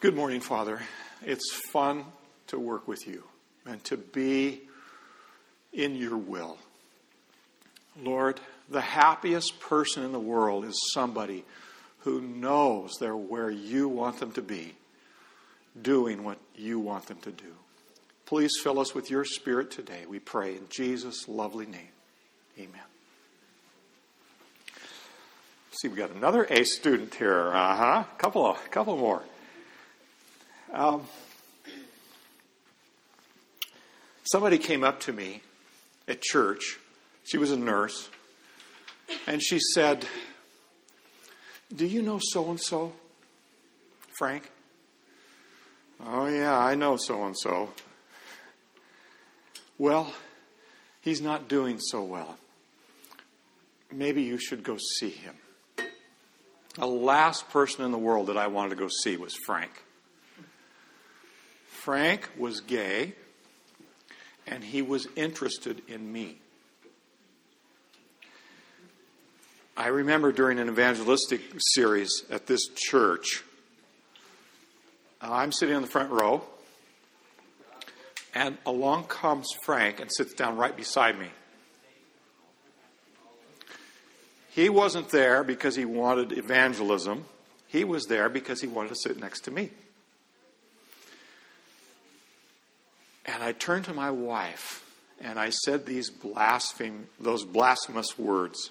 Good morning, Father. It's fun to work with you and to be in your will. Lord, the happiest person in the world is somebody who knows they're where you want them to be, doing what you want them to do. Please fill us with your spirit today, we pray in Jesus' lovely name. Amen. See, we got another A student here. Uh huh. Couple, a couple more. Um, somebody came up to me at church. She was a nurse. And she said, Do you know so and so, Frank? Oh, yeah, I know so and so. Well, he's not doing so well. Maybe you should go see him. The last person in the world that I wanted to go see was Frank. Frank was gay, and he was interested in me. I remember during an evangelistic series at this church, I'm sitting in the front row, and along comes Frank and sits down right beside me. He wasn't there because he wanted evangelism. He was there because he wanted to sit next to me. And I turned to my wife and I said these blaspheme, those blasphemous words.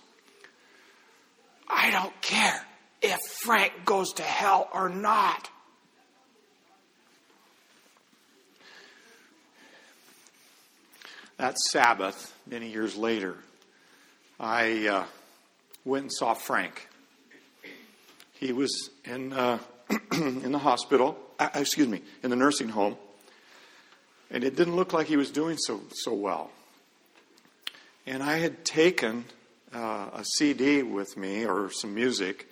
I don't care if Frank goes to hell or not. That Sabbath, many years later, I uh, went and saw Frank. He was in, uh, in the hospital, uh, excuse me, in the nursing home and it didn't look like he was doing so, so well. And I had taken uh, a CD with me or some music,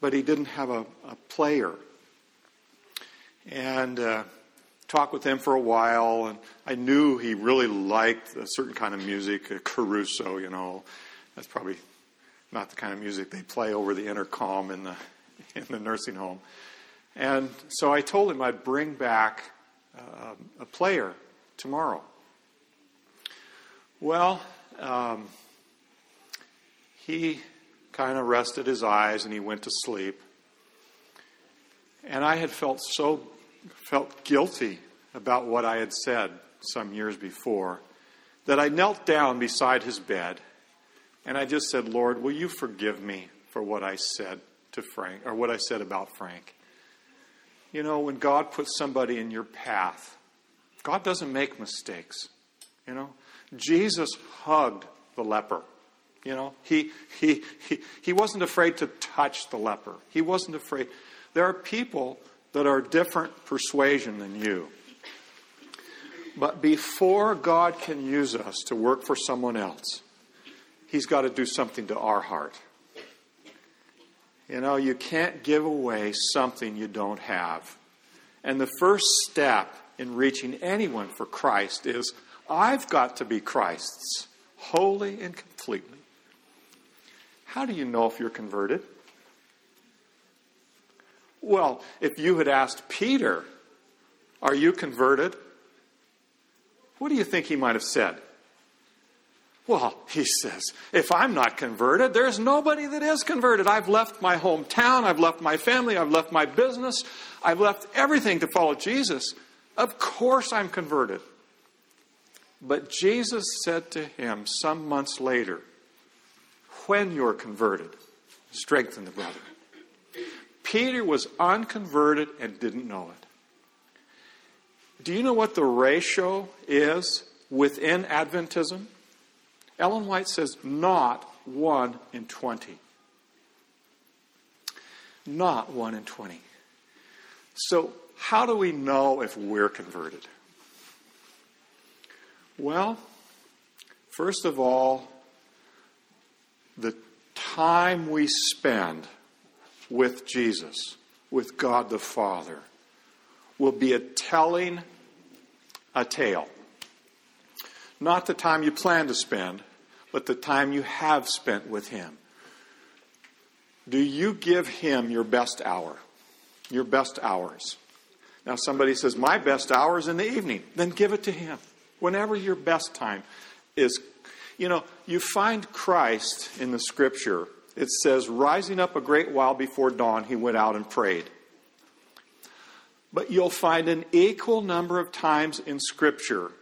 but he didn't have a, a player. And uh, talked with him for a while, and I knew he really liked a certain kind of music, uh, Caruso, you know. That's probably not the kind of music they play over the intercom in the in the nursing home. And so I told him I'd bring back uh, a player tomorrow. Well, um, he kind of rested his eyes and he went to sleep. And I had felt so felt guilty about what I had said some years before that I knelt down beside his bed and I just said, Lord, will you forgive me for what I said to Frank or what I said about Frank? You know, when God puts somebody in your path, God doesn't make mistakes. You know, Jesus hugged the leper. You know, he, he, he, he wasn't afraid to touch the leper. He wasn't afraid. There are people that are different persuasion than you. But before God can use us to work for someone else, He's got to do something to our heart. You know, you can't give away something you don't have. And the first step in reaching anyone for Christ is I've got to be Christ's, wholly and completely. How do you know if you're converted? Well, if you had asked Peter, Are you converted? What do you think he might have said? Well, he says, if I'm not converted, there's nobody that is converted. I've left my hometown, I've left my family, I've left my business, I've left everything to follow Jesus. Of course I'm converted. But Jesus said to him some months later, when you're converted, strengthen the brother. Peter was unconverted and didn't know it. Do you know what the ratio is within Adventism? Ellen White says not 1 in 20. Not 1 in 20. So, how do we know if we're converted? Well, first of all, the time we spend with Jesus, with God the Father, will be a telling a tale. Not the time you plan to spend, but the time you have spent with Him. Do you give Him your best hour, your best hours? Now, somebody says, My best hour is in the evening. Then give it to Him. Whenever your best time is. You know, you find Christ in the scripture. It says, Rising up a great while before dawn, He went out and prayed. But you'll find an equal number of times in scripture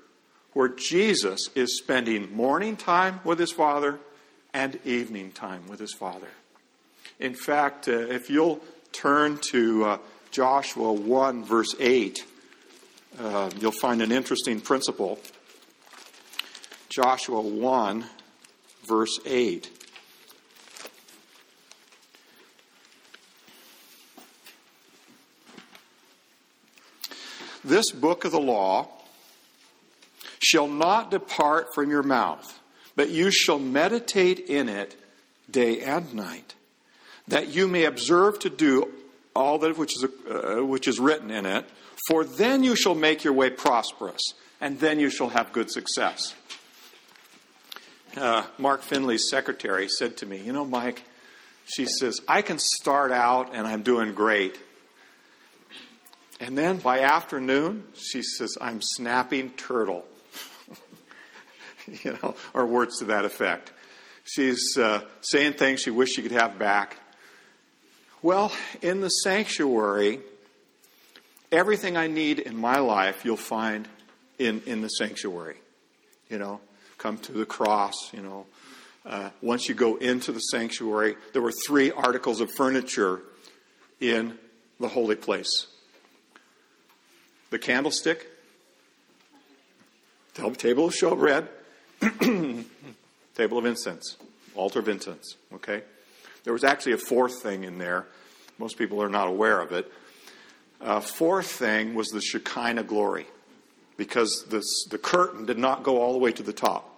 where Jesus is spending morning time with His Father and evening time with His Father. In fact, uh, if you'll turn to uh, Joshua 1, verse 8, uh, you'll find an interesting principle. Joshua 1, verse 8. This book of the law shall not depart from your mouth, but you shall meditate in it day and night, that you may observe to do all that which is, uh, which is written in it, for then you shall make your way prosperous, and then you shall have good success. Uh, Mark Finley's secretary said to me, You know, Mike, she says, I can start out and I'm doing great. And then by afternoon, she says, I'm snapping turtle. you know, or words to that effect. She's uh, saying things she wished she could have back. Well, in the sanctuary, everything I need in my life you'll find in, in the sanctuary. You know, come to the cross, you know. Uh, once you go into the sanctuary, there were three articles of furniture in the holy place the candlestick, the table of showbread, table of incense, altar of incense. Okay? There was actually a fourth thing in there. Most people are not aware of it. A fourth thing was the Shekinah glory, because this, the curtain did not go all the way to the top.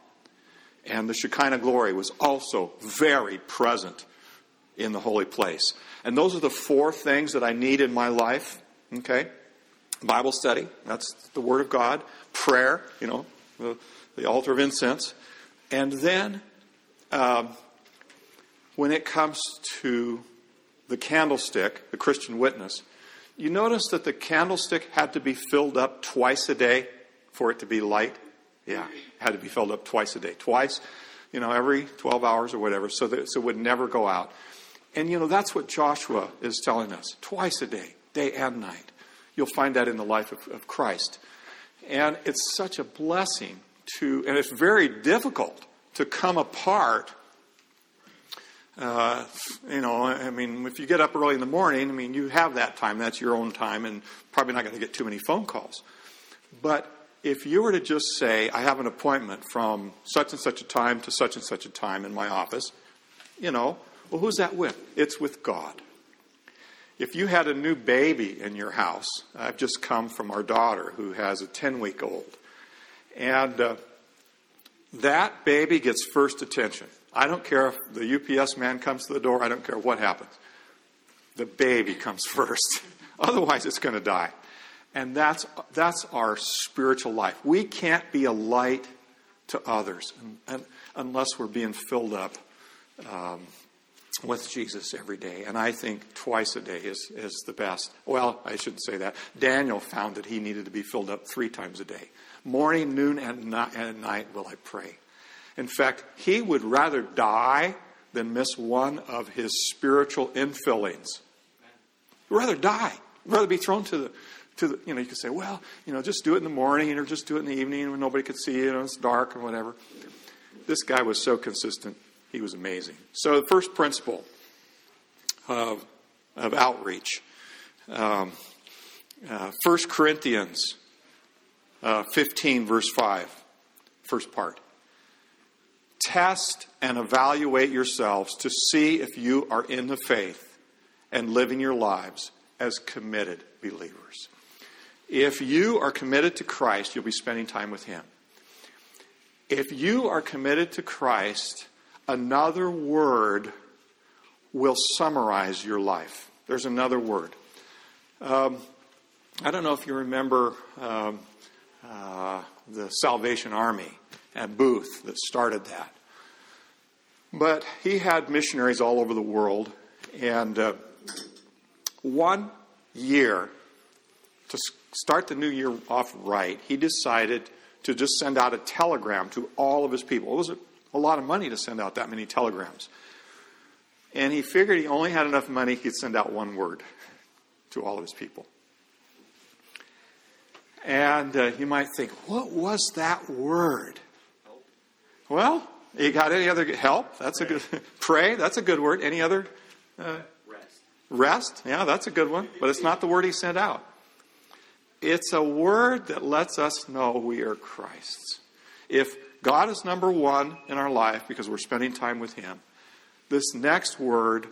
And the Shekinah glory was also very present in the holy place. And those are the four things that I need in my life. Okay? Bible study, that's the Word of God. Prayer, you know, the, the altar of incense. And then um, when it comes to the candlestick, the Christian witness, you notice that the candlestick had to be filled up twice a day for it to be light? Yeah, had to be filled up twice a day. Twice, you know, every 12 hours or whatever, so that so it would never go out. And, you know, that's what Joshua is telling us twice a day, day and night. You'll find that in the life of, of Christ. And it's such a blessing to, and it's very difficult to come apart uh, you know, I mean, if you get up early in the morning, I mean, you have that time. That's your own time, and probably not going to get too many phone calls. But if you were to just say, I have an appointment from such and such a time to such and such a time in my office, you know, well, who's that with? It's with God. If you had a new baby in your house, I've just come from our daughter who has a 10 week old, and uh, that baby gets first attention. I don't care if the UPS man comes to the door, I don't care what happens. The baby comes first. Otherwise, it's going to die. And that's, that's our spiritual life. We can't be a light to others and, and, unless we're being filled up um, with Jesus every day. And I think twice a day is, is the best. Well, I shouldn't say that. Daniel found that he needed to be filled up three times a day. Morning, noon, and night, and night will I pray. In fact, he would rather die than miss one of his spiritual infillings. He'd rather die. He'd rather be thrown to the, to the, you know, you could say, well, you know, just do it in the morning or just do it in the evening when nobody could see you and it's dark or whatever. This guy was so consistent. He was amazing. So the first principle of, of outreach, um, uh, 1 Corinthians uh, 15, verse 5, first part test and evaluate yourselves to see if you are in the faith and living your lives as committed believers. If you are committed to Christ, you'll be spending time with Him. If you are committed to Christ, another word will summarize your life. There's another word. Um, I don't know if you remember um, uh, the Salvation Army at Booth that started that. But he had missionaries all over the world, and uh, one year to start the new year off right, he decided to just send out a telegram to all of his people. It was a, a lot of money to send out that many telegrams. And he figured he only had enough money, he could send out one word to all of his people. And uh, you might think, what was that word? Well, you got any other help? That's a good pray. That's a good word. Any other uh, rest? Rest. Yeah, that's a good one. But it's not the word he sent out. It's a word that lets us know we are Christ's. If God is number one in our life because we're spending time with Him, this next word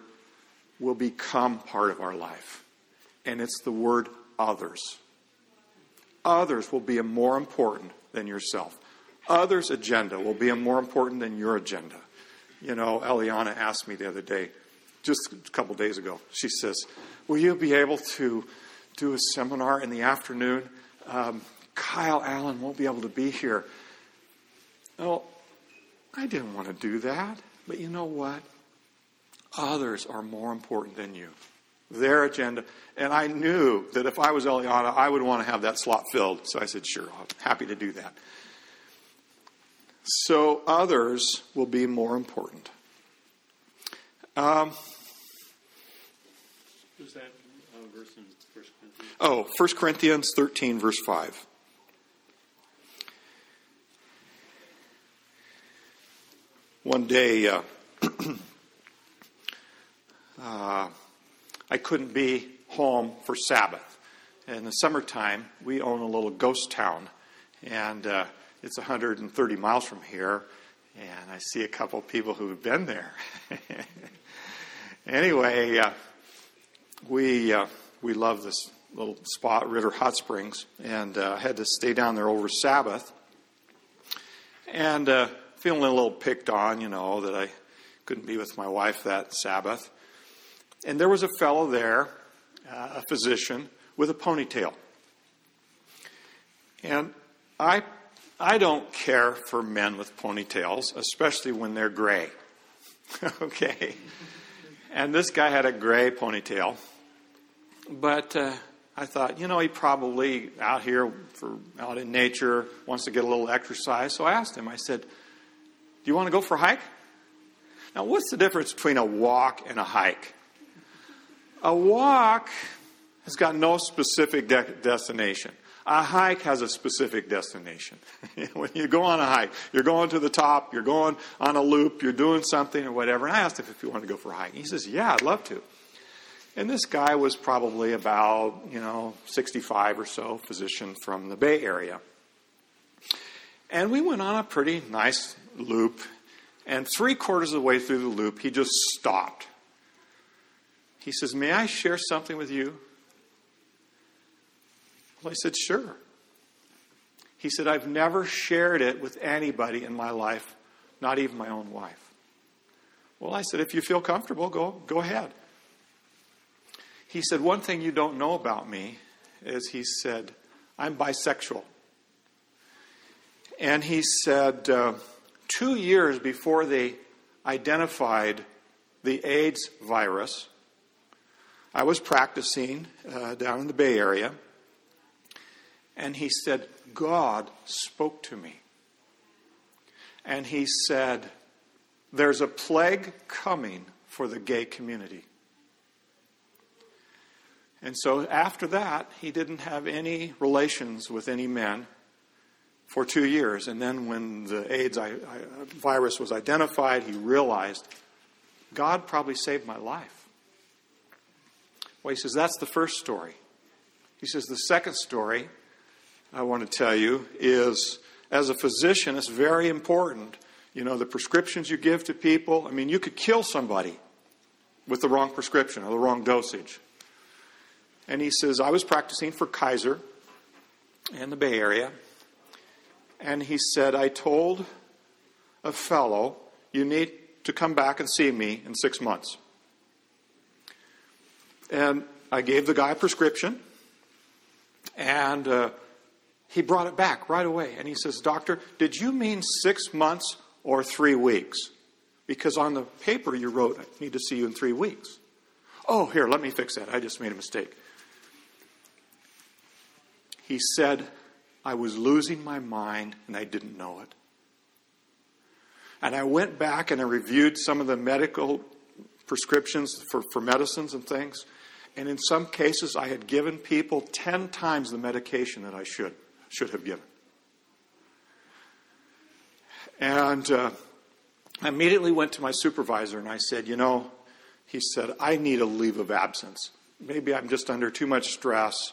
will become part of our life. And it's the word others. Others will be more important than yourself. Others' agenda will be more important than your agenda. You know, Eliana asked me the other day, just a couple days ago, she says, Will you be able to do a seminar in the afternoon? Um, Kyle Allen won't be able to be here. Well, I didn't want to do that, but you know what? Others are more important than you. Their agenda. And I knew that if I was Eliana, I would want to have that slot filled. So I said, sure, I'm happy to do that. So others will be more important. Um, Was that uh, verse in 1 Corinthians? Oh, 1 Corinthians 13, verse 5. One day, uh, uh, I couldn't be home for Sabbath. In the summertime, we own a little ghost town, and uh, it's 130 miles from here, and I see a couple people who've been there. anyway, uh, we uh, we love this little spot, Ritter Hot Springs, and uh, had to stay down there over Sabbath, and uh, feeling a little picked on, you know, that I couldn't be with my wife that Sabbath. And there was a fellow there, uh, a physician, with a ponytail. And I, I don't care for men with ponytails, especially when they're gray. okay? And this guy had a gray ponytail. But uh, I thought, you know, he probably out here for out in nature wants to get a little exercise. So I asked him. I said, "Do you want to go for a hike?" Now, what's the difference between a walk and a hike? A walk has got no specific de- destination. A hike has a specific destination. when you go on a hike, you're going to the top, you're going on a loop, you're doing something or whatever. And I asked him if he wanted to go for a hike. He says, Yeah, I'd love to. And this guy was probably about, you know, 65 or so, physician from the Bay Area. And we went on a pretty nice loop. And three quarters of the way through the loop, he just stopped. He says, May I share something with you? Well, I said, Sure. He said, I've never shared it with anybody in my life, not even my own wife. Well, I said, If you feel comfortable, go, go ahead. He said, One thing you don't know about me is he said, I'm bisexual. And he said, uh, Two years before they identified the AIDS virus, I was practicing uh, down in the Bay Area, and he said, God spoke to me. And he said, There's a plague coming for the gay community. And so after that, he didn't have any relations with any men for two years. And then when the AIDS virus was identified, he realized God probably saved my life. Well, he says, that's the first story. He says, the second story I want to tell you is as a physician, it's very important. You know, the prescriptions you give to people, I mean, you could kill somebody with the wrong prescription or the wrong dosage. And he says, I was practicing for Kaiser in the Bay Area. And he said, I told a fellow, you need to come back and see me in six months. And I gave the guy a prescription, and uh, he brought it back right away. And he says, Doctor, did you mean six months or three weeks? Because on the paper you wrote, I need to see you in three weeks. Oh, here, let me fix that. I just made a mistake. He said, I was losing my mind and I didn't know it. And I went back and I reviewed some of the medical prescriptions for, for medicines and things. And in some cases, I had given people 10 times the medication that I should, should have given. And uh, I immediately went to my supervisor and I said, You know, he said, I need a leave of absence. Maybe I'm just under too much stress.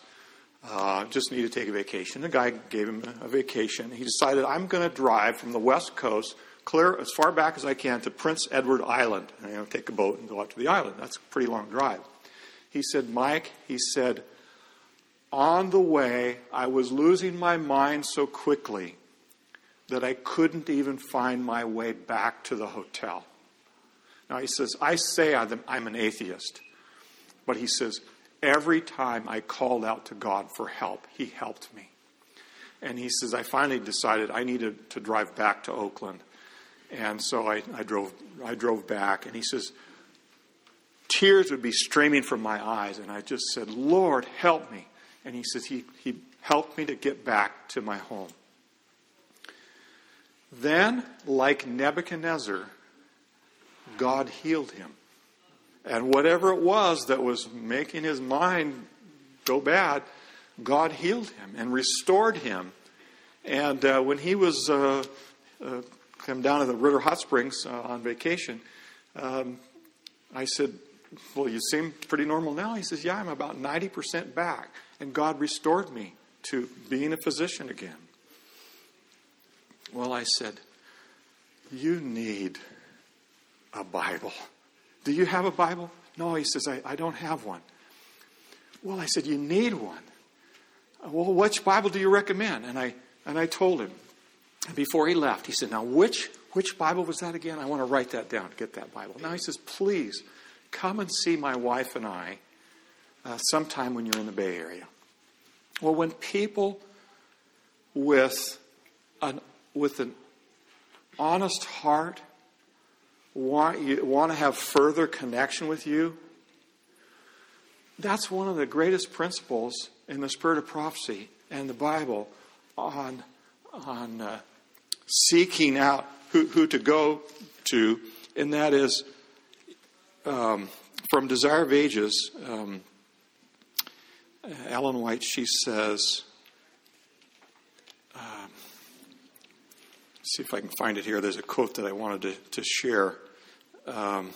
Uh, just need to take a vacation. The guy gave him a vacation. He decided, I'm going to drive from the West Coast clear as far back as I can to Prince Edward Island. And, you know, take a boat and go out to the island. That's a pretty long drive. He said, Mike, he said, on the way, I was losing my mind so quickly that I couldn't even find my way back to the hotel. Now, he says, I say I'm an atheist, but he says, every time I called out to God for help, he helped me. And he says, I finally decided I needed to drive back to Oakland. And so I, I, drove, I drove back, and he says, tears would be streaming from my eyes. And I just said, Lord, help me. And he says, He, he helped me to get back to my home. Then, like Nebuchadnezzar, God healed him. And whatever it was that was making his mind go bad, God healed him and restored him. And uh, when he was uh, uh, come down to the Ritter Hot Springs uh, on vacation, um, I said, "Well, you seem pretty normal now." He says, "Yeah, I'm about ninety percent back, and God restored me to being a physician again." Well, I said, You need a Bible. Do you have a Bible? No, he says, I, I don't have one. Well, I said, You need one. Well, which Bible do you recommend? And I, and I told him. Before he left, he said, Now, which, which Bible was that again? I want to write that down, get that Bible. Now, he says, Please come and see my wife and I uh, sometime when you're in the Bay Area. Well, when people with an with an honest heart want, you, want to have further connection with you, that's one of the greatest principles in the spirit of prophecy and the Bible on, on uh, seeking out who, who to go to, and that is um, from Desire of Ages. Um, White, she says, see if I can find it here. There's a quote that I wanted to, to share. Um,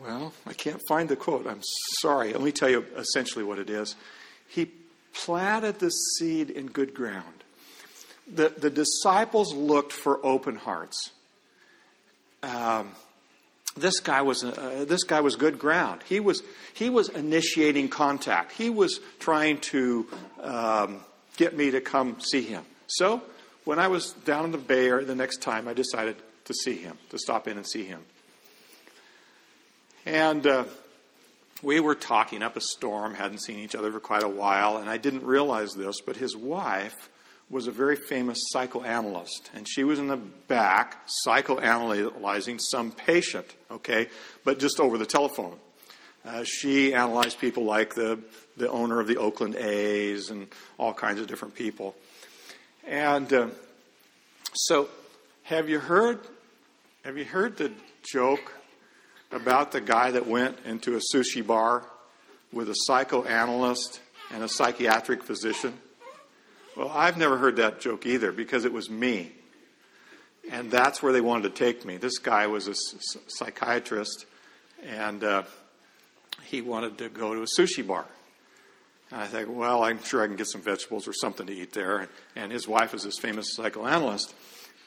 Well, I can't find the quote. I'm sorry. Let me tell you essentially what it is. He planted the seed in good ground. The, the disciples looked for open hearts. Um, this guy was uh, this guy was good ground. He was he was initiating contact. He was trying to um, get me to come see him. So when I was down in the Bay Area the next time, I decided to see him, to stop in and see him. And uh, we were talking up a storm, hadn't seen each other for quite a while, and I didn't realize this, but his wife was a very famous psychoanalyst, and she was in the back psychoanalyzing some patient, okay, but just over the telephone. Uh, she analyzed people like the, the owner of the Oakland A's and all kinds of different people. And uh, so, have you heard? Have you heard the joke about the guy that went into a sushi bar with a psychoanalyst and a psychiatric physician? Well, I've never heard that joke either because it was me. And that's where they wanted to take me. This guy was a psychiatrist, and uh, he wanted to go to a sushi bar. And I think, well, I'm sure I can get some vegetables or something to eat there. And his wife is this famous psychoanalyst.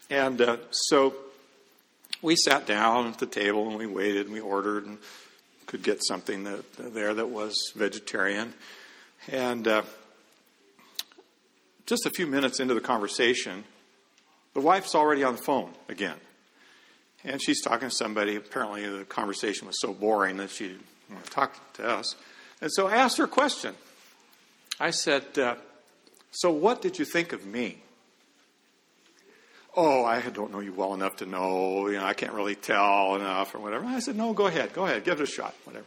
And uh, so we sat down at the table and we waited and we ordered and could get something that, there that was vegetarian. And uh, just a few minutes into the conversation, the wife's already on the phone again. And she's talking to somebody. Apparently, the conversation was so boring that she didn't want to talk to us. And so I asked her a question. I said, uh, So, what did you think of me? Oh, I don't know you well enough to know. You know, I can't really tell enough or whatever. I said, No, go ahead. Go ahead. Give it a shot. Whatever.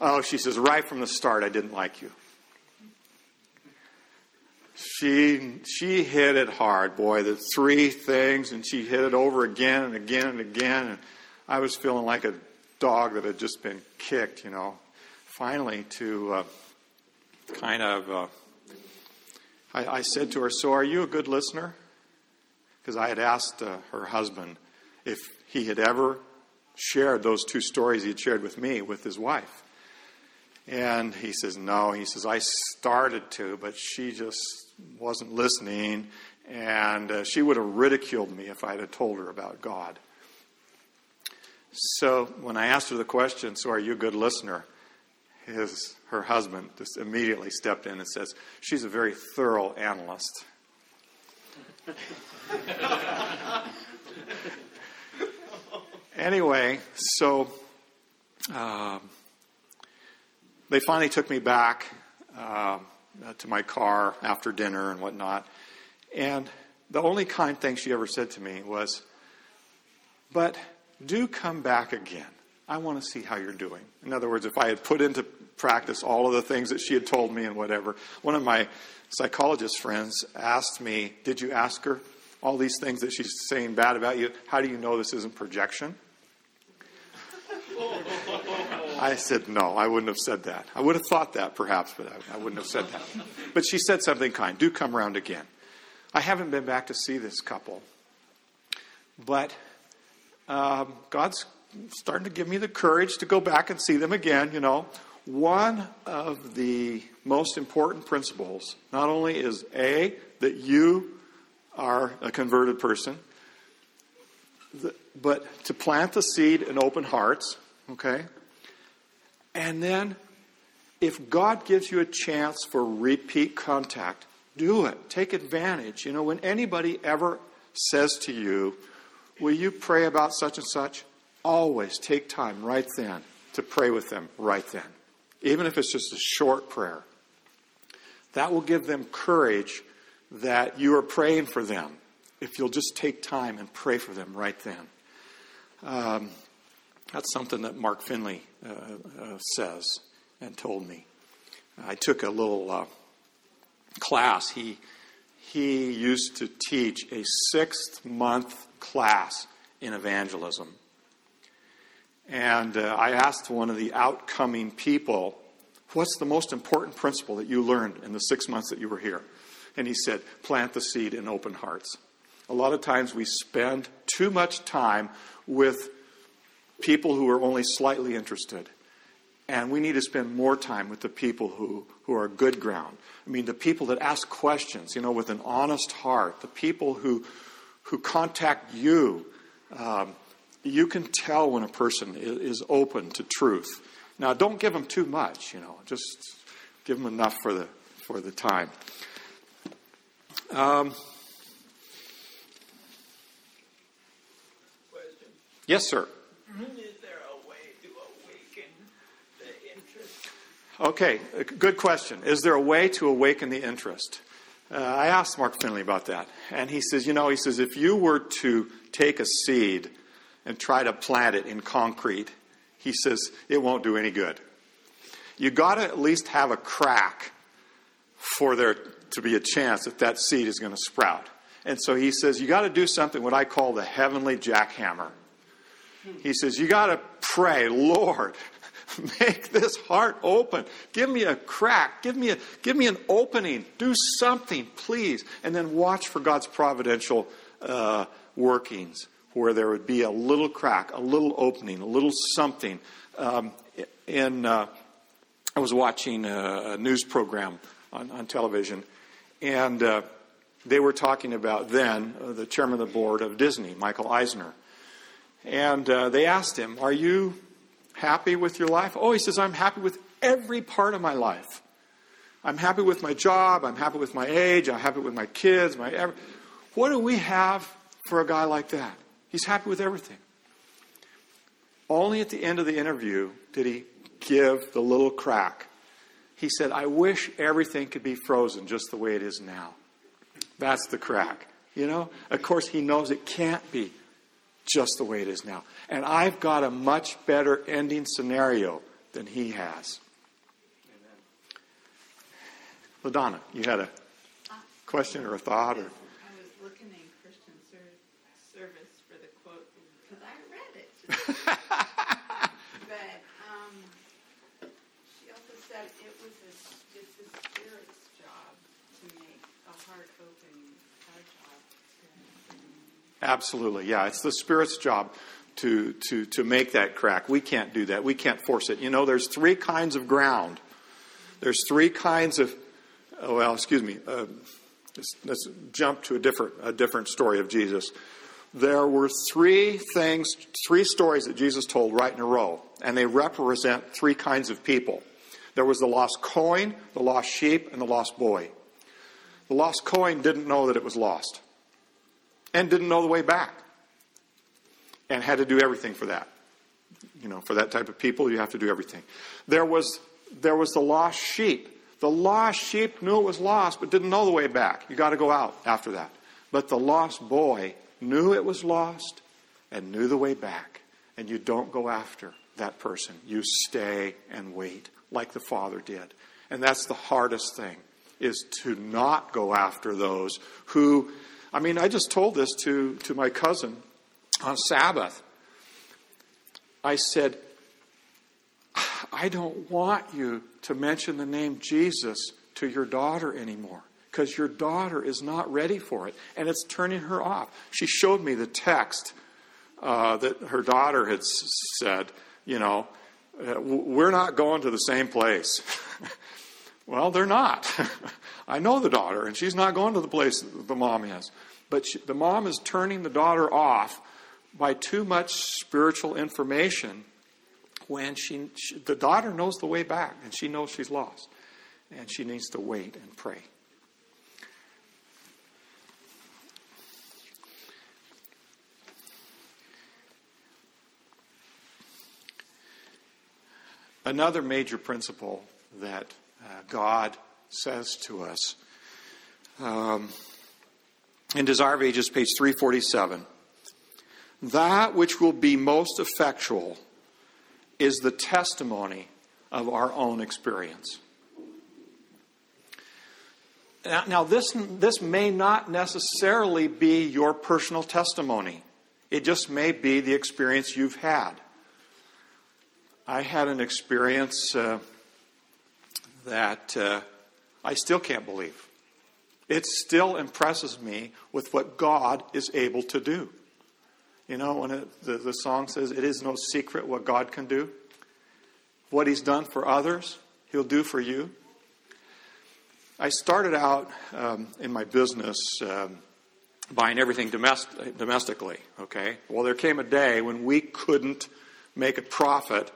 Oh, she says, Right from the start, I didn't like you. She she hit it hard, boy. The three things, and she hit it over again and again and again. And I was feeling like a dog that had just been kicked, you know. Finally, to uh, kind of, uh, I, I, said to her, "So, are you a good listener?" Because I had asked uh, her husband if he had ever shared those two stories he had shared with me with his wife. And he says, No. He says, I started to, but she just wasn't listening, and uh, she would have ridiculed me if I had told her about God. So when I asked her the question, So are you a good listener? His, her husband just immediately stepped in and says, She's a very thorough analyst. Anyway, so uh, they finally took me back. Uh, to my car after dinner and whatnot. And the only kind thing she ever said to me was, But do come back again. I want to see how you're doing. In other words, if I had put into practice all of the things that she had told me and whatever, one of my psychologist friends asked me, Did you ask her all these things that she's saying bad about you? How do you know this isn't projection? I said, no, I wouldn't have said that. I would have thought that perhaps, but I, I, wouldn't have said that. But she said something kind. Do come around again. I haven't been back to see this couple, but um, God's starting to give me the courage to go back and see them again. You know, one of the most important principles not only is A, that you are a converted person, but to plant the seed in open hearts, okay? And then, if God gives you a chance for repeat contact, do it. Take advantage. You know, when anybody ever says to you, Will you pray about such and such? Always take time right then to pray with them right then, even if it's just a short prayer. That will give them courage that you are praying for them if you'll just take time and pray for them right then. Um, that's something that Mark Finley uh, uh, says and told me. I took a little uh, class. He he used to teach a six month class in evangelism. And uh, I asked one of the outcoming people, What's the most important principle that you learned in the six months that you were here? And he said, Plant the seed in open hearts. A lot of times we spend too much time with people who are only slightly interested. And we need to spend more time with the people who, who are good ground. I mean, the people that ask questions, you know, with an honest heart, the people who, who contact you. Um, you can tell when a person is, open to truth. Now, don't give them too much, you know, just give them enough for the, for the time. Um, yes, sir. Is there a way to awaken the interest? Okay, good question. Is there a way to awaken the interest? Uh, I asked Mark Finley about that, and he says, you know, he says, if you were to take a seed and try to plant it in concrete, he says, it won't do any good. You got to at least have a crack for there to be a chance that that seed is going to sprout. And so he says, you got to do something what I call the heavenly jackhammer. He says, You got to pray, Lord, make this heart open. Give me a crack. Give me, a, give me an opening. Do something, please. And then watch for God's providential uh, workings where there would be a little crack, a little opening, a little something. Um, in, uh, I was watching a, a news program on, on, television, and uh, they were talking about then uh, the chairman of the board of Disney, Michael Eisner. And uh, they asked him, Are you happy with your life? Oh, he says, I'm happy with every part of my life. I'm happy with my job. I'm happy with my age. I'm happy with my kids. My every... What do we have for a guy like that? He's happy with everything. Only at the end of the interview did he give the little crack. He said, I wish everything could be frozen just the way it is now. That's the crack. You know? Of course, he knows it can't be just the way it is now. And I've got a much better ending scenario than he has. LaDonna, you had a question or a thought? Or? I was looking in Christian ser- service for the quote because I read it. but um, she also said it was a, it's the spirit's job to make the heart open. Our job Absolutely, yeah. It's the Spirit's job to, to, to make that crack. We can't do that. We can't force it. You know, there's three kinds of ground. There's three kinds of, oh, well, excuse me. Uh, let's, let's jump to a different, a different story of Jesus. There were three things, three stories that Jesus told right in a row, and they represent three kinds of people. There was the lost coin, the lost sheep, and the lost boy. The lost coin didn't know that it was lost and didn't know the way back and had to do everything for that. You know, for that type of people, you have to do everything. There was, there was the lost sheep. The lost sheep knew it was lost, but didn't know the way back. You got to go out after that. But the lost boy knew it was lost and knew the way back. And you don't go after that person. You stay and wait, like the father did. And that's the hardest thing, is to not go after those who I mean, I just told this to, to my cousin on Sabbath. I said, I don't want you to mention the name Jesus to your daughter anymore because your daughter is not ready for it and it's turning her off. She showed me the text uh, that her daughter had s- said, you know, we're not going to the same place. well, they're not. I know the daughter, and she's not going to the place the mom is. But she, the mom is turning the daughter off by too much spiritual information when she, she, the daughter knows the way back and she knows she's lost and she needs to wait and pray another major principle that uh, god says to us um, in desire of ages page 347 that which will be most effectual is the testimony of our own experience. Now, now, this, this may not necessarily be your personal testimony, it just may be the experience you've had. I had an experience uh, that uh, I still can't believe. It still impresses me with what God is able to do. You know, when it, the, the song says, It is no secret what God can do. What He's done for others, He'll do for you. I started out um, in my business um, buying everything domestic, domestically, okay? Well, there came a day when we couldn't make a profit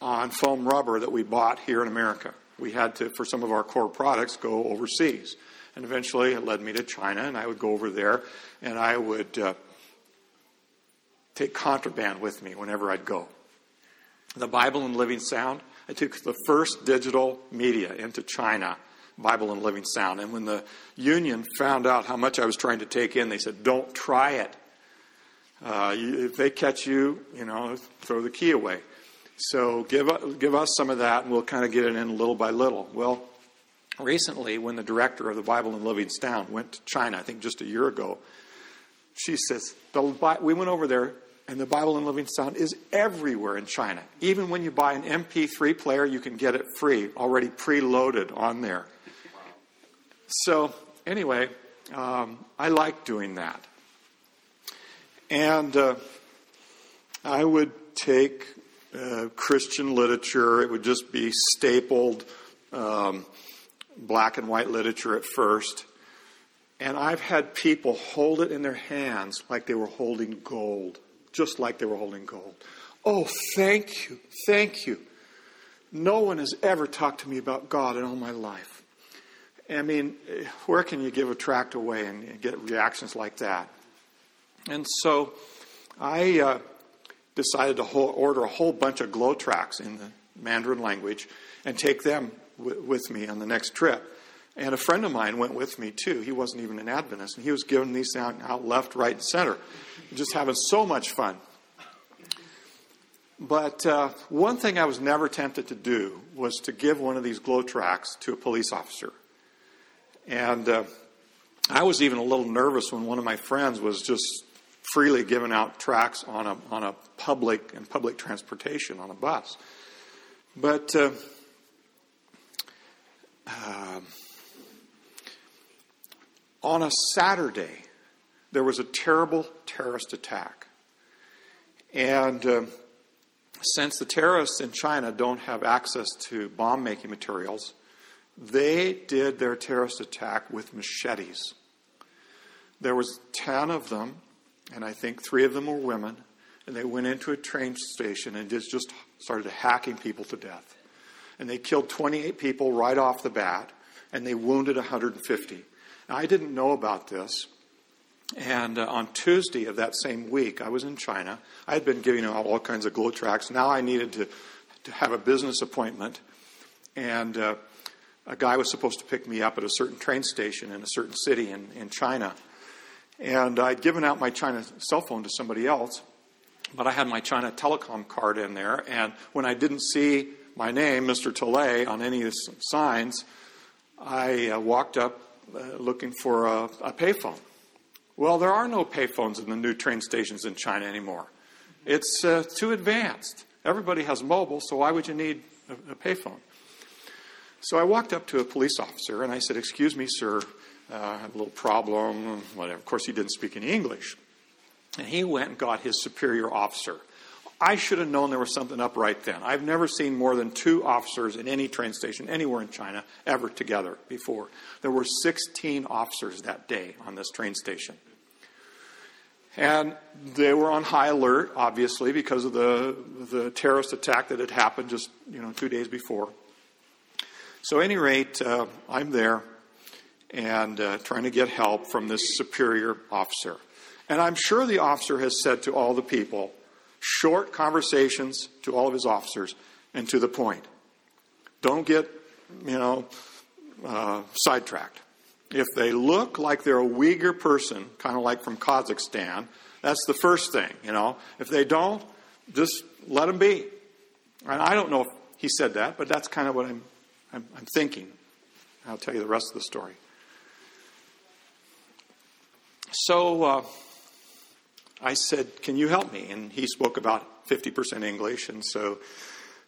on foam rubber that we bought here in America. We had to, for some of our core products, go overseas. And eventually it led me to China, and I would go over there and I would. Uh, take contraband with me whenever I'd go. The Bible in Living Sound, I took the first digital media into China, Bible in Living Sound. And when the union found out how much I was trying to take in, they said, don't try it. Uh, if they catch you, you know, throw the key away. So give, give us some of that, and we'll kind of get it in little by little. Well, recently, when the director of the Bible in Living Sound went to China, I think just a year ago, she says, we went over there, and the Bible in Living Sound is everywhere in China. Even when you buy an MP3 player, you can get it free, already preloaded on there. So, anyway, um, I like doing that. And uh, I would take uh, Christian literature, it would just be stapled um, black and white literature at first. And I've had people hold it in their hands like they were holding gold, just like they were holding gold. Oh, thank you, thank you. No one has ever talked to me about God in all my life. I mean, where can you give a tract away and get reactions like that? And so I uh, decided to whole, order a whole bunch of GLOW tracts in the Mandarin language and take them w- with me on the next trip. And a friend of mine went with me too. He wasn't even an Adventist, and he was giving these out, out left, right, and center, just having so much fun. But uh, one thing I was never tempted to do was to give one of these GLOW tracts to a police officer. And uh, I was even a little nervous when one of my friends was just freely giving out tracts on a, on a public and public transportation on a bus. But uh, uh, on a Saturday, there was a terrible terrorist attack. And uh, since the terrorists in China don't have access to bomb making materials, they did their terrorist attack with machetes. There was 10 of them, and I think three of them were women, and they went into a train station and just, just started hacking people to death. And they killed 28 people right off the bat, and they wounded 150. Now, I didn't know about this. And uh, on Tuesday of that same week, I was in China. I had been giving out all kinds of GLOW tracts. Now I needed to, to have a business appointment. And uh, a guy was supposed to pick me up at a certain train station in a certain city in, in China. And I'd given out my China cell phone to somebody else, but I had my China telecom card in there. And when I didn't see my name, Mr. Tole, on any of the signs, I uh, walked up uh, looking for a, a payphone. Well, there are no payphones in the new train stations in China anymore. It's uh, too advanced. Everybody has mobile, so why would you need a, a payphone? So I walked up to a police officer and I said, Excuse me, sir, uh, have a little problem, whatever. Of course, he didn't speak any English. And he went and got his superior officer. I should have known there was something up right then. I've never seen more than two officers in any train station anywhere in China ever together before. There were 16 officers that day on this train station. And they were on high alert, obviously, because of the, the terrorist attack that had happened just you know two days before. So, at any rate, uh, I'm there and uh, trying to get help from this superior officer. And I'm sure the officer has said to all the people, short conversations to all of his officers and to the point. Don't get, you know, uh, sidetracked. If they look like they're a Uyghur person, kind of like from Kazakhstan, that's the first thing, you know. If they don't, just let them be. And I don't know if he said that, but that's kind of what I'm, I'm, I'm thinking. I'll tell you the rest of the story. So, uh, I said, Can you help me? And he spoke about 50% English, and so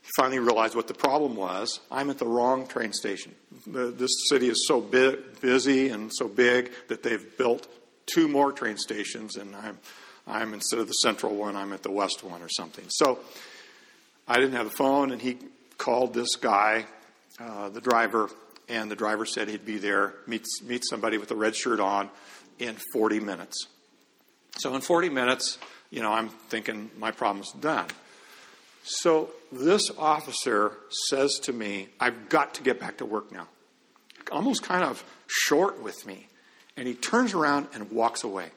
he finally realized what the problem was. I'm at the wrong train station. This city is so big, busy and so big that they've built two more train stations, and I'm, I'm instead of the central one, I'm at the west one or something. So I didn't have a phone, and he called this guy, uh, the driver, and the driver said he'd be there, meet, meet somebody with a red shirt on in 40 minutes. So in 40 minutes, you know, I'm thinking my problem's done. So this officer says to me, I've got to get back to work now. Almost kind of short with me. And he turns around and walks away.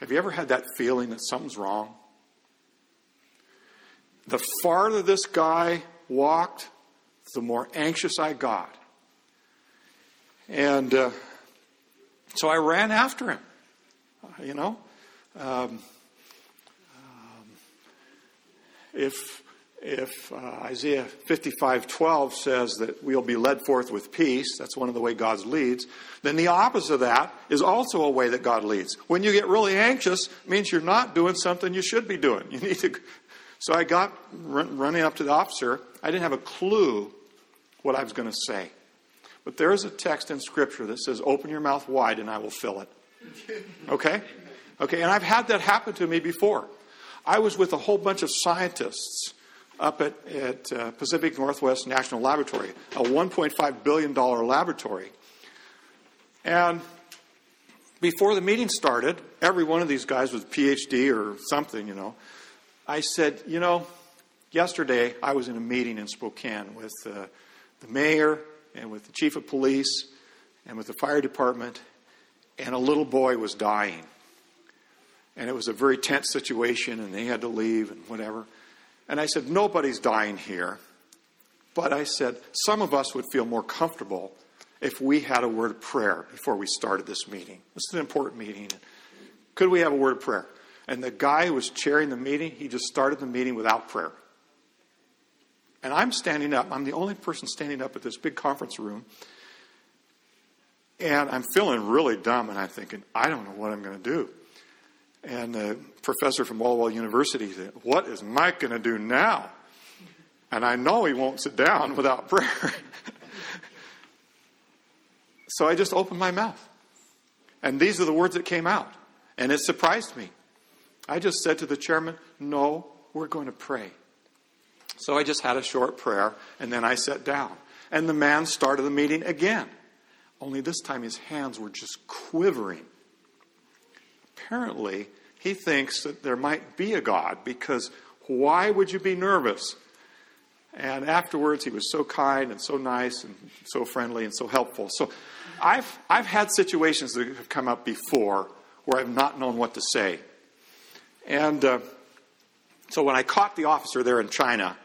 Have you ever had that feeling that something's wrong? The farther this guy walked, the more anxious I got. And uh, so I ran after him, you know. Um, um, if if uh, Isaiah 55:12 says that we'll be led forth with peace, that's one of the way God leads, then the opposite of that is also a way that God leads. When you get really anxious, means you're not doing something you should be doing. You need to So I got run, running up to the officer. I didn't have a clue what I was going to say. But there is a text in Scripture that says, Open your mouth wide and I will fill it. Okay? Okay, and I've had that happen to me before. I was with a whole bunch of scientists up at, at uh, Pacific Northwest National Laboratory, a $1.5 billion laboratory. And before the meeting started, every one of these guys was PhD or something, you know. I said, you know, yesterday I was in a meeting in Spokane with uh, the mayor and with the chief of police and with the fire department, and a little boy was dying. And it was a very tense situation, and they had to leave and whatever. And I said, Nobody's dying here. But I said, Some of us would feel more comfortable if we had a word of prayer before we started this meeting. This is an important meeting. Could we have a word of prayer? And the guy who was chairing the meeting, he just started the meeting without prayer. And I'm standing up. I'm the only person standing up at this big conference room. And I'm feeling really dumb, and I'm thinking, I don't know what I'm going to do. And the professor from Walla University said, What is Mike going to do now? And I know he won't sit down without prayer. so I just opened my mouth. And these are the words that came out. And it surprised me. I just said to the chairman, No, we're going to pray. So I just had a short prayer, and then I sat down. And the man started the meeting again. Only this time his hands were just quivering. Apparently, he thinks that there might be a God because why would you be nervous? And afterwards, he was so kind and so nice and so friendly and so helpful. So I've, I've had situations that have come up before where I've not known what to say. And uh, so when I caught the officer there in China,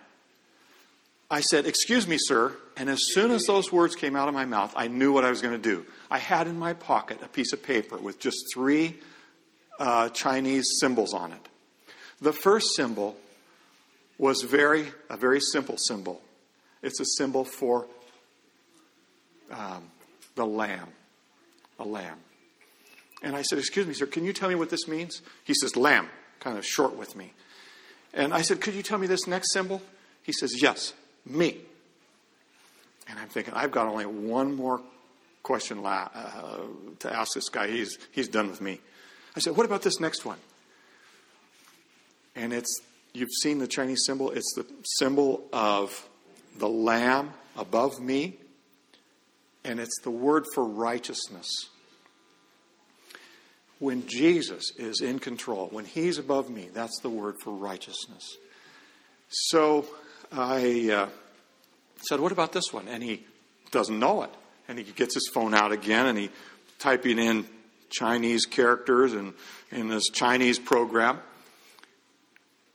I said, Excuse me, sir. And as soon as those words came out of my mouth, I knew what I was going to do. I had in my pocket a piece of paper with just three uh, Chinese symbols on it. The first symbol was very a very simple symbol. It's a symbol for um, the lamb, a lamb. And I said, "Excuse me, sir, can you tell me what this means?" He says, "Lamb," kind of short with me. And I said, "Could you tell me this next symbol?" He says, "Yes, me." And I'm thinking, I've got only one more question la- uh, to ask this guy. He's he's done with me. I said, "What about this next one?" And it's you've seen the Chinese symbol. It's the symbol of the lamb above me, and it's the word for righteousness. When Jesus is in control, when He's above me, that's the word for righteousness. So I uh, said, What about this one? And he doesn't know it. And he gets his phone out again and he typing in Chinese characters and in this Chinese program.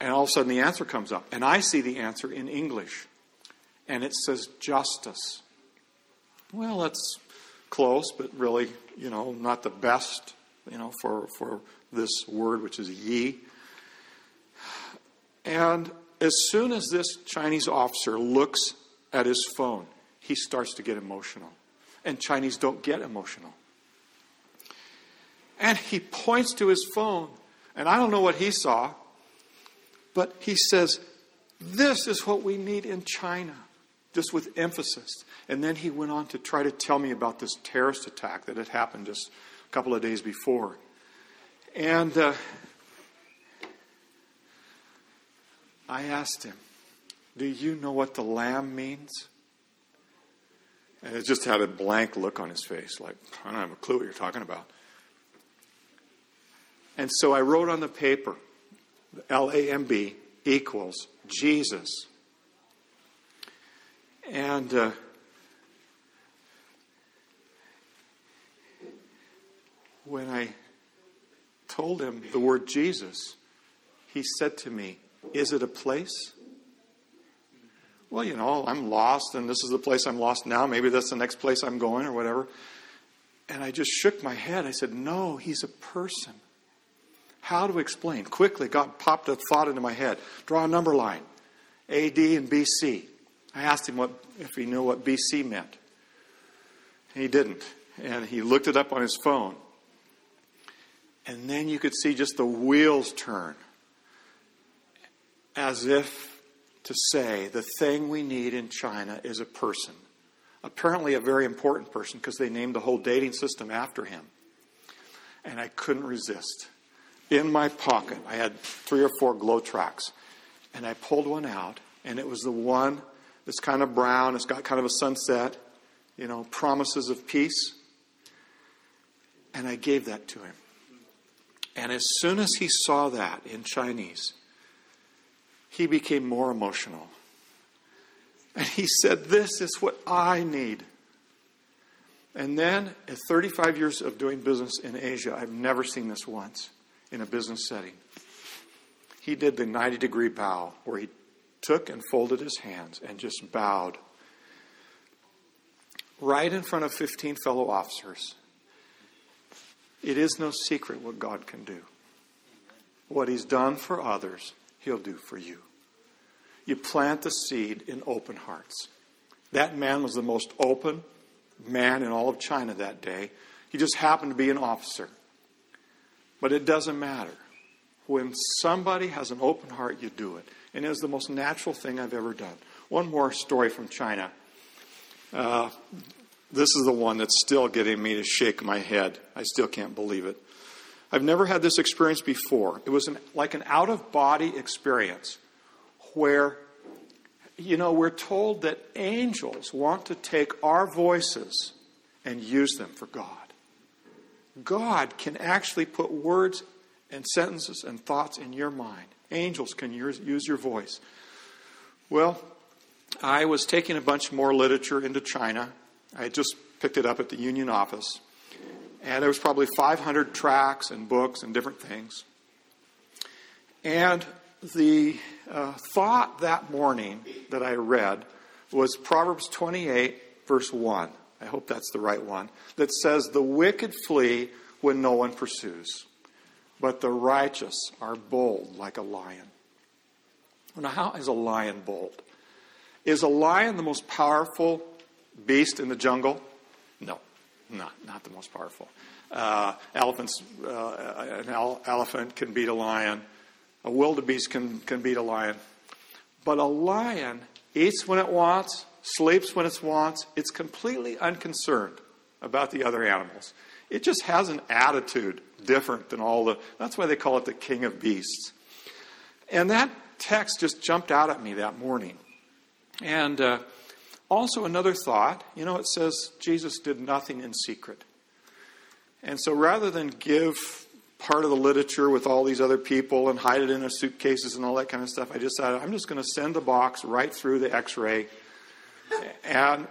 And all of a sudden the answer comes up. And I see the answer in English. And it says justice. Well, that's close, but really, you know, not the best, you know, for, for this word, which is ye. And as soon as this Chinese officer looks at his phone, he starts to get emotional. And Chinese don't get emotional. And he points to his phone, and I don't know what he saw, but he says, This is what we need in China, just with emphasis. And then he went on to try to tell me about this terrorist attack that had happened just a couple of days before. And uh, I asked him, Do you know what the lamb means? And it just had a blank look on his face, like, I don't have a clue what you're talking about. And so I wrote on the paper, L A M B equals Jesus. And uh, when I told him the word Jesus, he said to me, Is it a place? Well, you know, I'm lost, and this is the place I'm lost now. Maybe that's the next place I'm going, or whatever. And I just shook my head. I said, No, he's a person. How to explain? Quickly, God popped a thought into my head. Draw a number line AD and BC. I asked him what, if he knew what BC meant. He didn't. And he looked it up on his phone. And then you could see just the wheels turn as if to say the thing we need in China is a person. Apparently, a very important person because they named the whole dating system after him. And I couldn't resist. In my pocket, I had three or four GLOW tracts. And I pulled one out, and it was the one that's kind of brown, it's got kind of a sunset, you know, promises of peace. And I gave that to him. And as soon as he saw that in Chinese, he became more emotional. And he said, This is what I need. And then, at 35 years of doing business in Asia, I've never seen this once. in a business setting. He did the 90 degree bow where he took and folded his hands and just bowed right in front of 15 fellow officers. It is no secret what God can do. What He's done for others, He'll do for you. You plant the seed in open hearts. That man was the most open man in all of China that day. He just happened to be an officer. But it doesn't matter. When somebody has an open heart, you do it. And it is the most natural thing I've ever done. One more story from China. Uh, this is the one that's still getting me to shake my head. I still can't believe it. I've never had this experience before. It was an, like an out of body experience where, you know, we're told that angels want to take our voices and use them for God. God can actually put words and sentences and thoughts in your mind. Angels can use, your voice. Well, I was taking a bunch more literature into China. I just picked it up at the union office. And there was probably 500 tracts and books and different things. And the uh, thought that morning that I read was Proverbs 28, verse 1. I hope that's the right one. That says, The wicked flee when no one pursues, but the righteous are bold like a lion. Now, how is a lion bold? Is a lion the most powerful beast in the jungle? No, not, not the most powerful. Uh, elephants, uh, an elephant can beat a lion. A wildebeest can, can beat a lion. But a lion eats when it wants, sleeps when it wants. It's completely unconcerned about the other animals. It just has an attitude different than all the. That's why they call it the king of beasts. And that text just jumped out at me that morning. And uh, also, another thought you know, it says Jesus did nothing in secret. And so rather than give part of the literature with all these other people and hide it in a suitcases and all that kind of stuff, I decided I'm just going to send the box right through the x ray. And,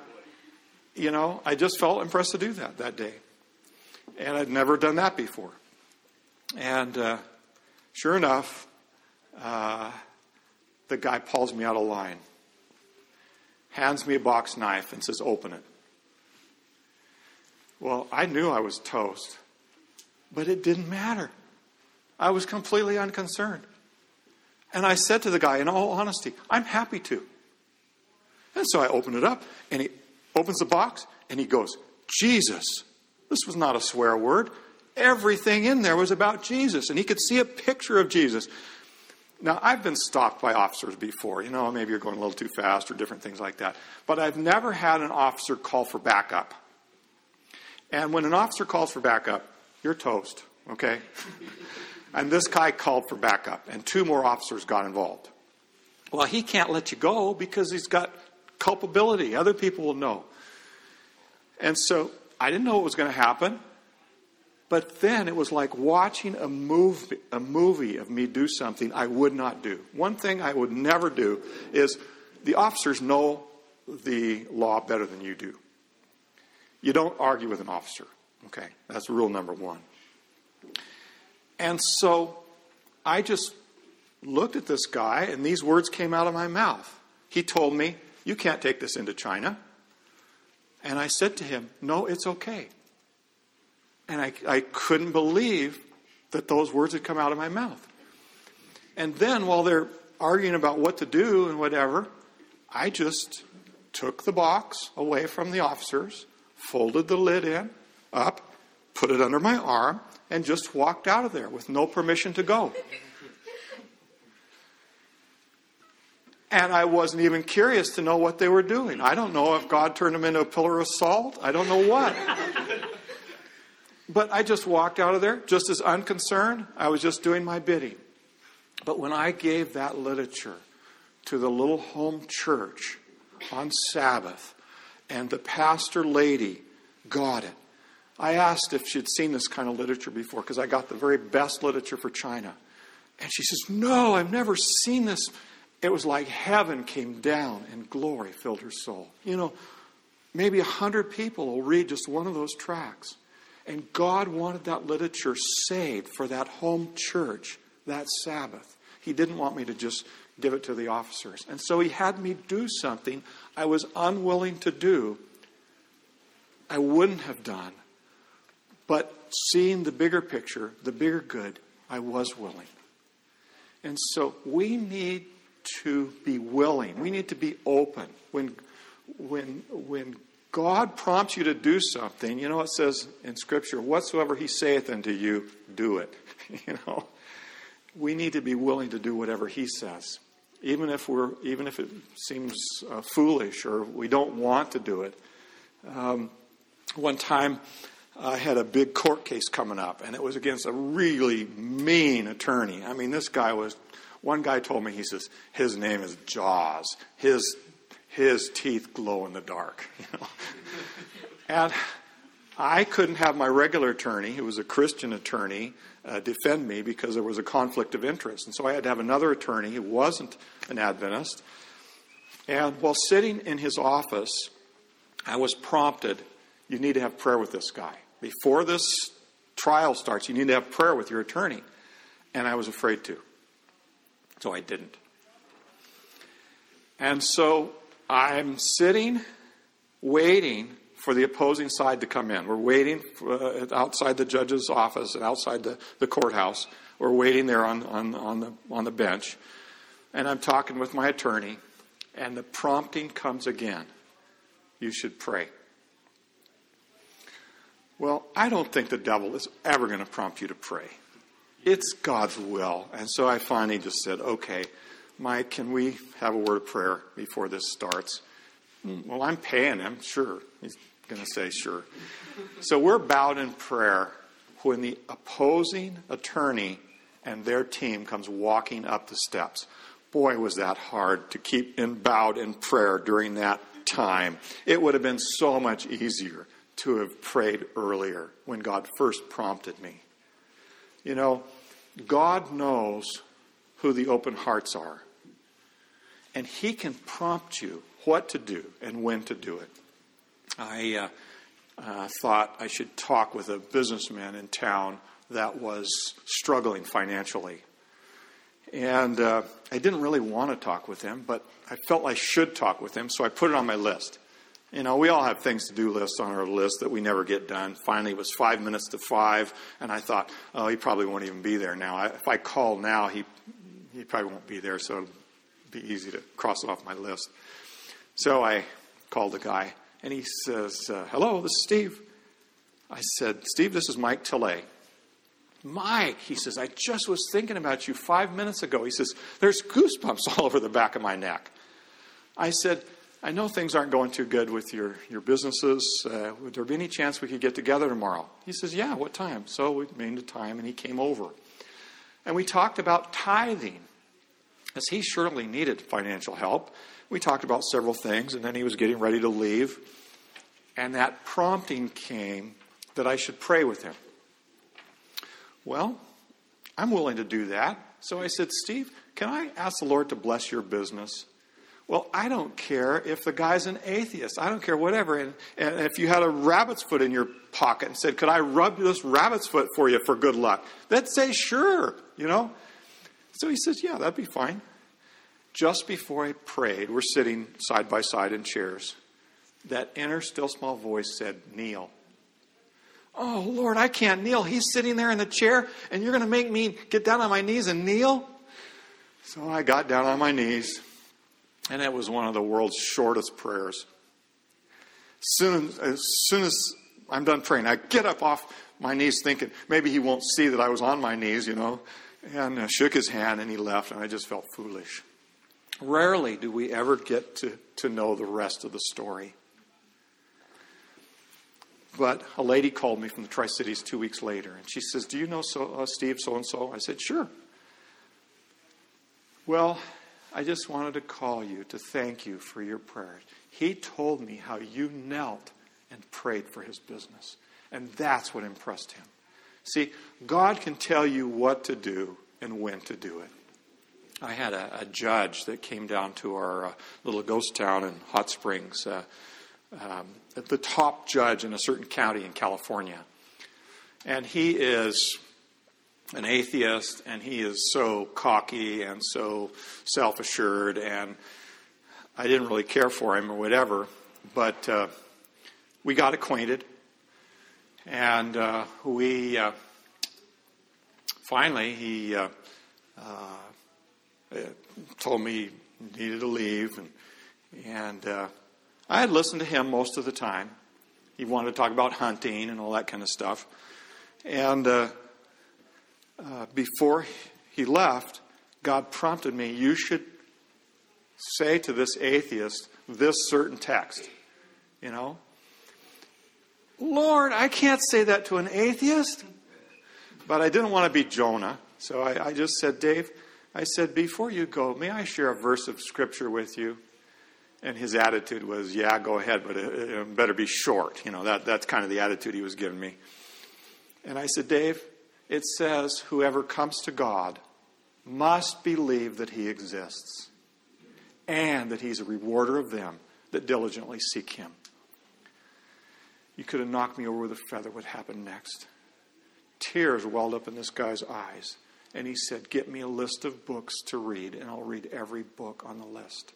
you know, I just felt impressed to do that that day. And I'd never done that before. And uh, sure enough, uh, the guy pulls me out of line, hands me a box knife, and says, Open it. Well, I knew I was toast, but it didn't matter. I was completely unconcerned. And I said to the guy, in all honesty, I'm happy to. And so I open it up, and he opens the box, and he goes, Jesus. This was not a swear word. Everything in there was about Jesus, and he could see a picture of Jesus. Now, I've been stopped by officers before. You know, maybe you're going a little too fast or different things like that. But I've never had an officer call for backup. And when an officer calls for backup, you're toast, okay? and this guy called for backup, and two more officers got involved. Well, he can't let you go because he's got culpability. Other people will know. And so I didn't know what was going to happen. But then it was like watching a movie, a movie of me do something I would not do. One thing I would never do is the officers know the law better than you do. You don't argue with an officer. Okay, that's rule number one. And so I just looked at this guy, and these words came out of my mouth. He told me, You can't take this into China. And I said to him, No, it's okay. And I, I couldn't believe that those words had come out of my mouth. And then while they're arguing about what to do and whatever, I just took the box away from the officers, folded the lid in, up, put it under my arm, and just walked out of there with no permission to go. And I wasn't even curious to know what they were doing. I don't know if God turned them into a pillar of salt. I don't know what. But I just walked out of there just as unconcerned. I was just doing my bidding. But when I gave that literature to the little home church on Sabbath, and the pastor lady got it, I asked if she'd seen this kind of literature before because I got the very best literature for China. And she says, No, I've never seen this. It was like heaven came down and glory filled her soul. You know, maybe a hundred people will read just one of those tracts. And God wanted that literature saved for that home church that Sabbath. He didn't want me to just give it to the officers. And so he had me do something I was unwilling to do, I wouldn't have done. But seeing the bigger picture, the bigger good, I was willing. And so we need to be willing. We need to be open. When, when, when God prompts you to do something, you know, it says in Scripture, whatsoever He saith unto you, do it. you know, we need to be willing to do whatever He says, even if we're, even if it seems uh, foolish or we don't want to do it. Um, one time, I had a big court case coming up, and it was against a really mean attorney. I mean, this guy was. One guy told me, he says, his name is Jaws. His his teeth glow in the dark. You know? and I couldn't have my regular attorney, who was a Christian attorney, uh, defend me because there was a conflict of interest. And so I had to have another attorney who wasn't an Adventist. And while sitting in his office, I was prompted you need to have prayer with this guy. Before this trial starts, you need to have prayer with your attorney. And I was afraid to. So I didn't. And so I'm sitting, waiting for the opposing side to come in. We're waiting for, uh, outside the judge's office and outside the, the courthouse. We're waiting there on, on, on, the, on the bench. And I'm talking with my attorney, and the prompting comes again. You should pray. Well, I don't think the devil is ever going to prompt you to pray. It's God's will. And so I finally just said, okay, Mike, can we have a word of prayer before this starts? Hmm, well, I'm paying him. Sure. He's going to say sure. So we're bowed in prayer when the opposing attorney and their team comes walking up the steps. Boy, was that hard to keep in bowed in prayer during that time. It would have been so much easier to have prayed earlier when God first prompted me. You know, God knows who the open hearts are and He can prompt you what to do and when to do it. I uh, uh, thought I should talk with a businessman in town that was struggling financially. And uh, I didn't really want to talk with him, but I felt I should talk with him, so I put it on my list. You know, we all have things to do lists on our list that we never get done. Finally, it was five minutes to five, and I thought, oh, he probably won't even be there now. I, if I call now, he he probably won't be there, so be easy to cross off my list. So I called the guy, and he says, uh, Hello, this is Steve. I said, Steve, this is Mike Tillay. Mike, he says, I just was thinking about you five minutes ago. He says, There's goosebumps all over the back of my neck. I said, I know things aren't going too good with your, your businesses. Uh, would there be any chance we could get together tomorrow? He says, Yeah, what time? So we made a time, and he came over. And we talked about tithing as he surely needed financial help. We talked about several things, and then he was getting ready to leave. And that prompting came that I should pray with him. Well, I'm willing to do that. So I said, Steve, can I ask the Lord to bless your business? Well, I don't care if the guy's an atheist. I don't care, whatever. And, and if you had a rabbit's foot in your pocket and said, Could I rub this rabbit's foot for you for good luck? They'd say, Sure, you know. So he says, Yeah, that'd be fine. Just before I prayed, we're sitting side by side in chairs. That inner, still small voice said, Kneel. Oh, Lord, I can't kneel. He's sitting there in the chair, and you're going to make me get down on my knees and kneel? So I got down on my knees, and it was one of the world's shortest prayers. Soon, as soon as I'm done praying, I get up off my knees thinking maybe he won't see that I was on my knees, you know and uh, shook his hand, and he left, and I just felt foolish. Rarely do we ever get to, to know the rest of the story. But a lady called me from the Tri Cities two weeks later, and she says, Do you know so, uh, Steve so and so? I said, Sure. Well, I just wanted to call you to thank you for your prayers. He told me how you knelt and prayed for his business, and that's what impressed him. See, God can tell you what to do and when to do it. I had a, a judge that came down to our uh, little ghost town in Hot Springs, uh, um, the top judge in a certain county in California. And he is an atheist, and he is so cocky and so self assured, and I didn't really care for him or whatever. But uh, we got acquainted, and uh, we uh, finally he uh, uh, told me he needed to leave, and, and uh, I had listened to him most of the time. He wanted to talk about hunting and all that kind of stuff. And uh, before he left, God prompted me, you should say to this atheist this certain text. You know? Lord, I can't say that to an atheist. But I didn't want to be Jonah. So I, I just said, Dave, I said, before you go, may I share a verse of scripture with you? And his attitude was, yeah, go ahead, but it, it better be short. You know, that, that's kind of the attitude he was giving me. And I said, Dave, it says, whoever comes to God must believe that he exists and that he's a rewarder of them that diligently seek him. You could have knocked me over with a feather. What happened next? Tears welled up in this guy's eyes. And he said, Get me a list of books to read, and I'll read every book on the list.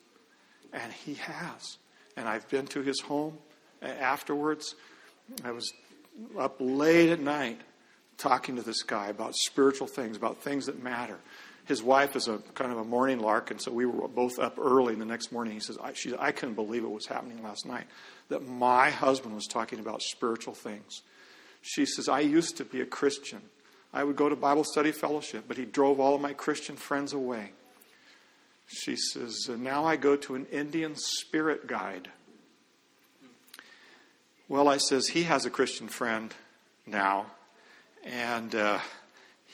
And he has. And I've been to his home afterwards. I was up late at night talking to this guy about spiritual things, about things that matter. His wife is a kind of a morning lark, and so we were both up early. And the next morning, he says, I, she, I couldn't believe it was happening last night that my husband was talking about spiritual things. She says, I used to be a Christian. I would go to Bible study fellowship, but he drove all of my Christian friends away. She says, Now I go to an Indian spirit guide. Well, I says, he has a Christian friend now, and uh,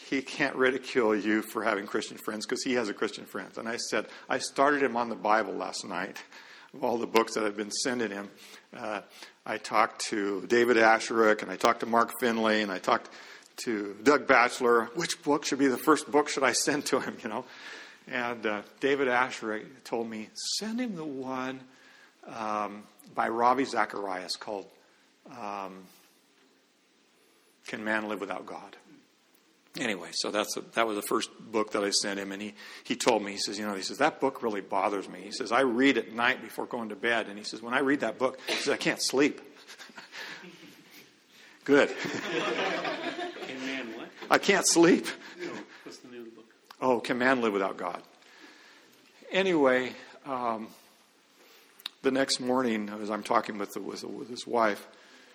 he can't ridicule you for having Christian friends because he has a Christian friend. And I said, I started him on the Bible last night, all the books that I've been sending him. Uh, I talked to David Asscherick, and I talked to Mark Finley, and I talked to Doug Batchelor. Which book should be the first book should I send to him, you know? And uh, David Asscherick told me, send him the one um, by Ravi Zacharias called um, Can Man Live Without God? Anyway, so that's a, that was the first book that I sent him, and he, he told me, he says, you know, he says, that book really bothers me. He says, I read at night before going to bed, and he says, when I read that book, he says, I can't sleep. Good. Can man what? I can't sleep. No. What's the name of the book? Oh, can man live without God? Anyway, um, the next morning, as I'm talking with, the, with, with his wife,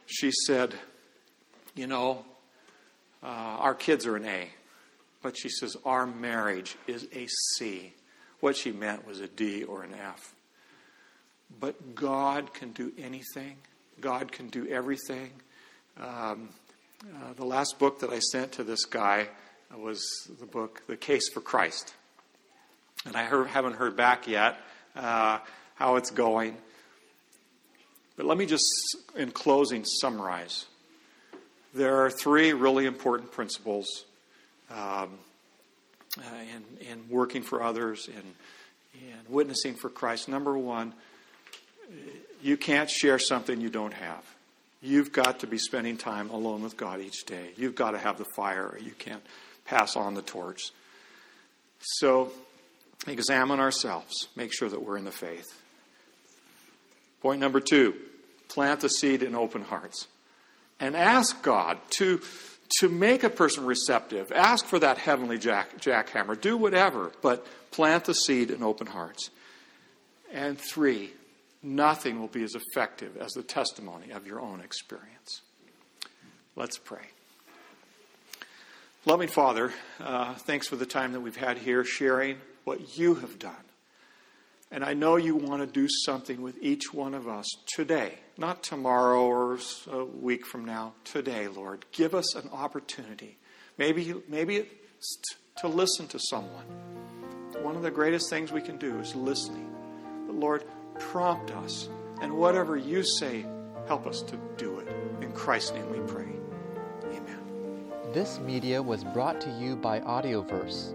she said, You know, uh, our kids are an A. But she says, Our marriage is a C. What she meant was a D or an F. But God can do anything, God can do everything. Um, uh, the last book that I sent to this guy was the book, The Case for Christ. And I heard, haven't heard back yet uh, how it's going. But let me just, in closing, summarize. There are three really important principles um, uh, in, in working for others and in, in witnessing for Christ. Number one, you can't share something you don't have. You've got to be spending time alone with God each day. You've got to have the fire, or you can't pass on the torch. So, examine ourselves. Make sure that we're in the faith. Point number two plant the seed in open hearts. And ask God to, to make a person receptive. Ask for that heavenly jack, jackhammer. Do whatever, but plant the seed in open hearts. And three, nothing will be as effective as the testimony of your own experience. Let's pray. Loving Father, uh, thanks for the time that we've had here sharing what you have done. And I know you want to do something with each one of us today, not tomorrow or a week from now, today, Lord. Give us an opportunity. Maybe, maybe it's to listen to someone. One of the greatest things we can do is listening. But Lord, prompt us. And whatever you say, help us to do it. In Christ's name we pray. Amen. This media was brought to you by Audioverse,